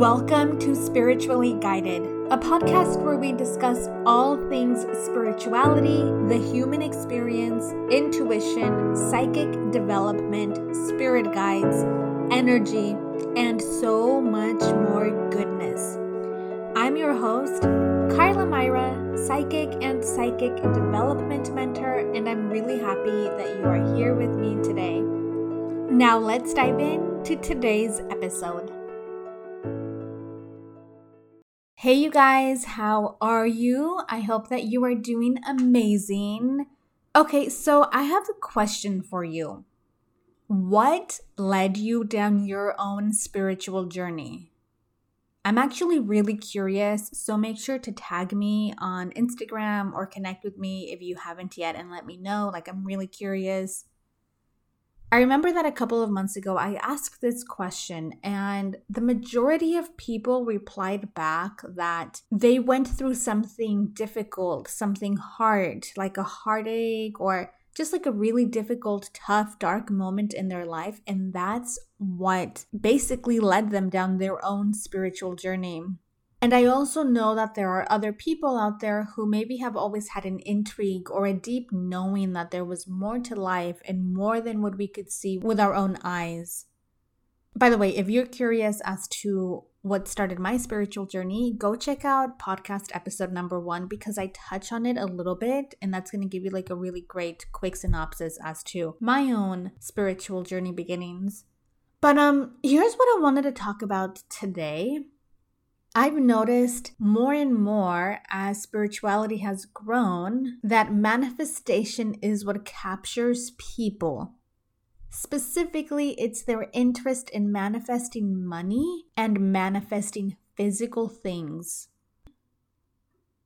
Welcome to Spiritually Guided, a podcast where we discuss all things spirituality, the human experience, intuition, psychic development, spirit guides, energy, and so much more goodness. I'm your host, Karla Myra, psychic and psychic development mentor, and I'm really happy that you are here with me today. Now, let's dive in to today's episode. Hey, you guys, how are you? I hope that you are doing amazing. Okay, so I have a question for you. What led you down your own spiritual journey? I'm actually really curious, so make sure to tag me on Instagram or connect with me if you haven't yet and let me know. Like, I'm really curious. I remember that a couple of months ago, I asked this question, and the majority of people replied back that they went through something difficult, something hard, like a heartache or just like a really difficult, tough, dark moment in their life. And that's what basically led them down their own spiritual journey. And I also know that there are other people out there who maybe have always had an intrigue or a deep knowing that there was more to life and more than what we could see with our own eyes. By the way, if you're curious as to what started my spiritual journey, go check out podcast episode number one because I touch on it a little bit, and that's going to give you like a really great quick synopsis as to my own spiritual journey beginnings. But um, here's what I wanted to talk about today. I've noticed more and more as spirituality has grown that manifestation is what captures people. Specifically, it's their interest in manifesting money and manifesting physical things.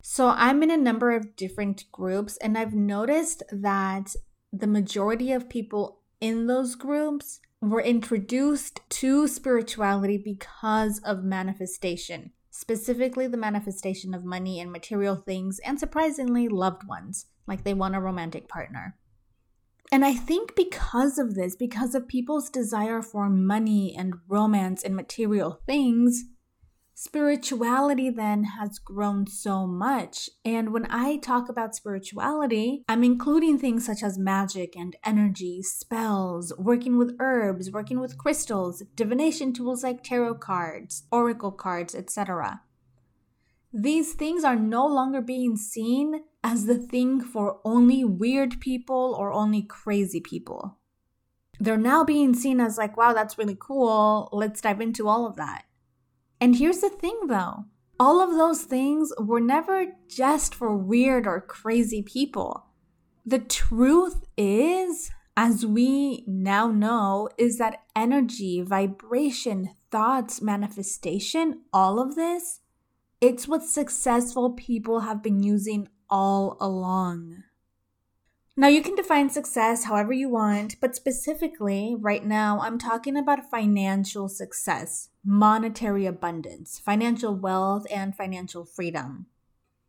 So, I'm in a number of different groups, and I've noticed that the majority of people in those groups were introduced to spirituality because of manifestation, specifically the manifestation of money and material things, and surprisingly, loved ones, like they want a romantic partner. And I think because of this, because of people's desire for money and romance and material things, spirituality then has grown so much. And when I talk about spirituality, I'm including things such as magic and energy, spells, working with herbs, working with crystals, divination tools like tarot cards, oracle cards, etc. These things are no longer being seen as the thing for only weird people or only crazy people. They're now being seen as like, wow, that's really cool. Let's dive into all of that. And here's the thing though all of those things were never just for weird or crazy people. The truth is, as we now know, is that energy, vibration, thoughts, manifestation, all of this, it's what successful people have been using all along. Now, you can define success however you want, but specifically, right now, I'm talking about financial success, monetary abundance, financial wealth, and financial freedom.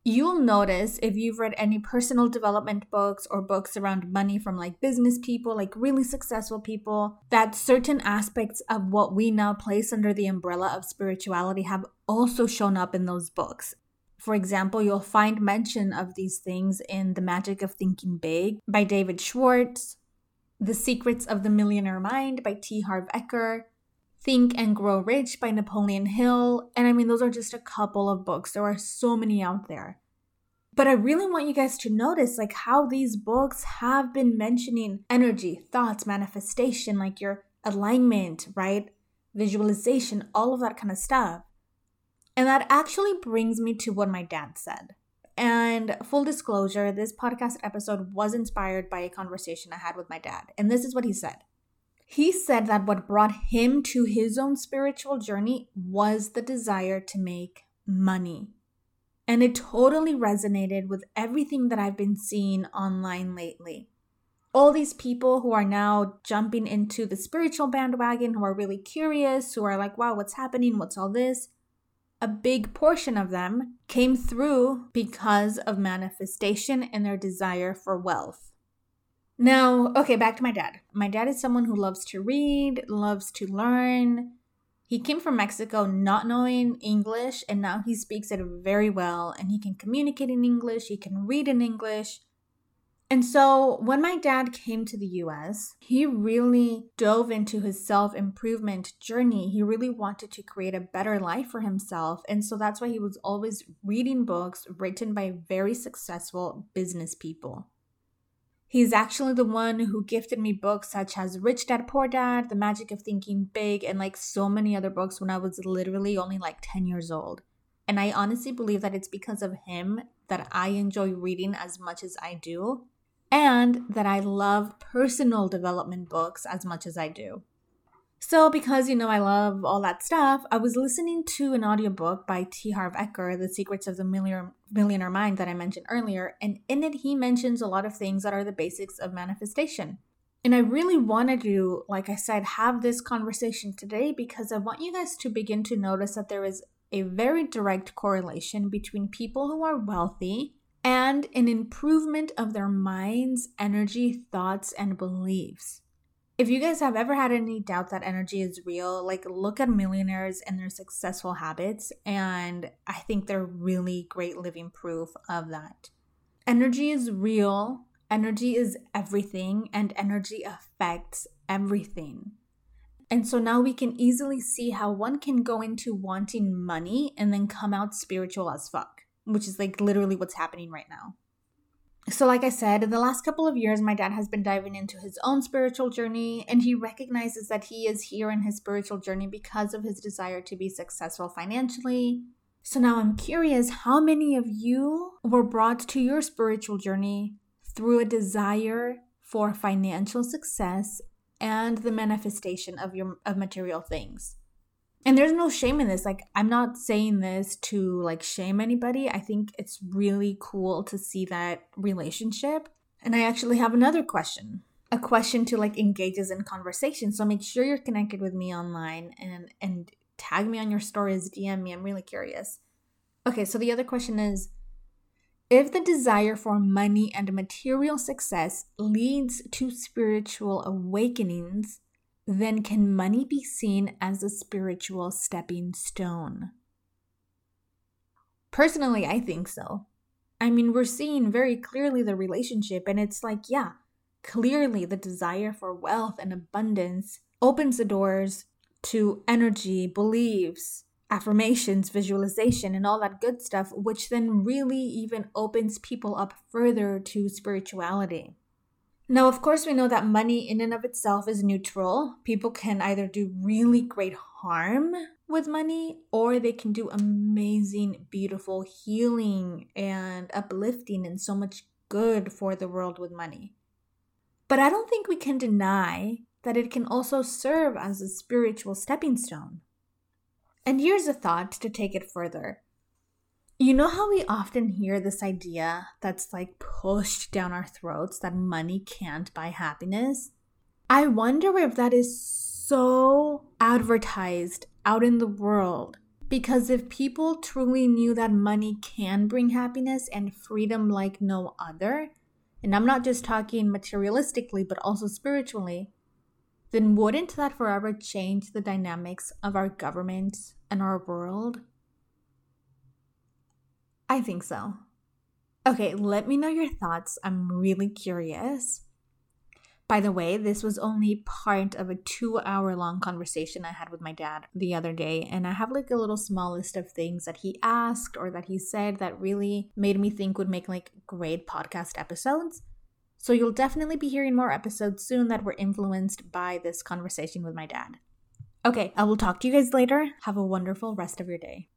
You'll notice if you've read any personal development books or books around money from like business people, like really successful people, that certain aspects of what we now place under the umbrella of spirituality have also shown up in those books. For example, you'll find mention of these things in The Magic of Thinking Big by David Schwartz, The Secrets of the Millionaire Mind by T. Harv Eker, Think and Grow Rich by Napoleon Hill. And I mean, those are just a couple of books. There are so many out there. But I really want you guys to notice like how these books have been mentioning energy, thoughts, manifestation, like your alignment, right? Visualization, all of that kind of stuff. And that actually brings me to what my dad said. And full disclosure, this podcast episode was inspired by a conversation I had with my dad. And this is what he said. He said that what brought him to his own spiritual journey was the desire to make money. And it totally resonated with everything that I've been seeing online lately. All these people who are now jumping into the spiritual bandwagon, who are really curious, who are like, wow, what's happening? What's all this? A big portion of them came through because of manifestation and their desire for wealth. Now, okay, back to my dad. My dad is someone who loves to read, loves to learn, He came from Mexico not knowing English, and now he speaks it very well and he can communicate in English, he can read in English. And so when my dad came to the US, he really dove into his self improvement journey. He really wanted to create a better life for himself. And so that's why he was always reading books written by very successful business people. He's actually the one who gifted me books such as Rich Dad Poor Dad, The Magic of Thinking Big, and like so many other books when I was literally only like 10 years old. And I honestly believe that it's because of him that I enjoy reading as much as I do and that I love personal development books as much as I do. So, because you know I love all that stuff, I was listening to an audiobook by T. Harv Eker, The Secrets of the Millionaire, Millionaire Mind, that I mentioned earlier, and in it he mentions a lot of things that are the basics of manifestation. And I really wanted to, like I said, have this conversation today because I want you guys to begin to notice that there is a very direct correlation between people who are wealthy and an improvement of their minds, energy, thoughts, and beliefs. If you guys have ever had any doubt that energy is real, like look at millionaires and their successful habits, and I think they're really great living proof of that. Energy is real, energy is everything, and energy affects everything. And so now we can easily see how one can go into wanting money and then come out spiritual as fuck which is like literally what's happening right now. So, like I said, in the last couple of years, my dad has been diving into his own spiritual journey, and he recognizes that he is here in his spiritual journey because of his desire to be successful financially. So, now I'm curious how many of you were brought to your spiritual journey through a desire for financial success and the manifestation of your of material things? And there's no shame in this like i'm not saying this to like shame anybody. I think it's really cool to see that relationship. And i actually have another question a question to like engage us in conversation. So make sure you're connected with me online and and tag me on your stories dm me. I'm really curious. Okay so the other question is if the desire for money and material success leads to spiritual awakenings then can money be seen as a spiritual stepping stone? Personally, I think so. I mean, we're seeing very clearly the relationship, and it's like, yeah, clearly the desire for wealth and abundance opens the doors to energy, beliefs, affirmations, visualization, and all that good stuff, which then really even opens people up further to spirituality. Now, of course, we know that money in and of itself is neutral. People can either do really great harm with money or they can do amazing, beautiful healing and uplifting and so much good for the world with money. But I don't think we can deny that it can also serve as a spiritual stepping stone. And here's a thought to take it further. You know how we often hear this idea that's like pushed down our throats that money can't buy happiness? I wonder if that is so advertised out in the world. Because if people truly knew that money can bring happiness and freedom like no other, and I'm not just talking materialistically, but also spiritually, then wouldn't that forever change the dynamics of our government and our world? I think so. Okay, let me know your thoughts. I'm really curious. By the way, this was only part of a two hour long conversation I had with my dad the other day, and I have like a little small list of things that he asked or that he said that really made me think would make like great podcast episodes. So you'll definitely be hearing more episodes soon that were influenced by this conversation with my dad. Okay, I will talk to you guys later. Have a wonderful rest of your day.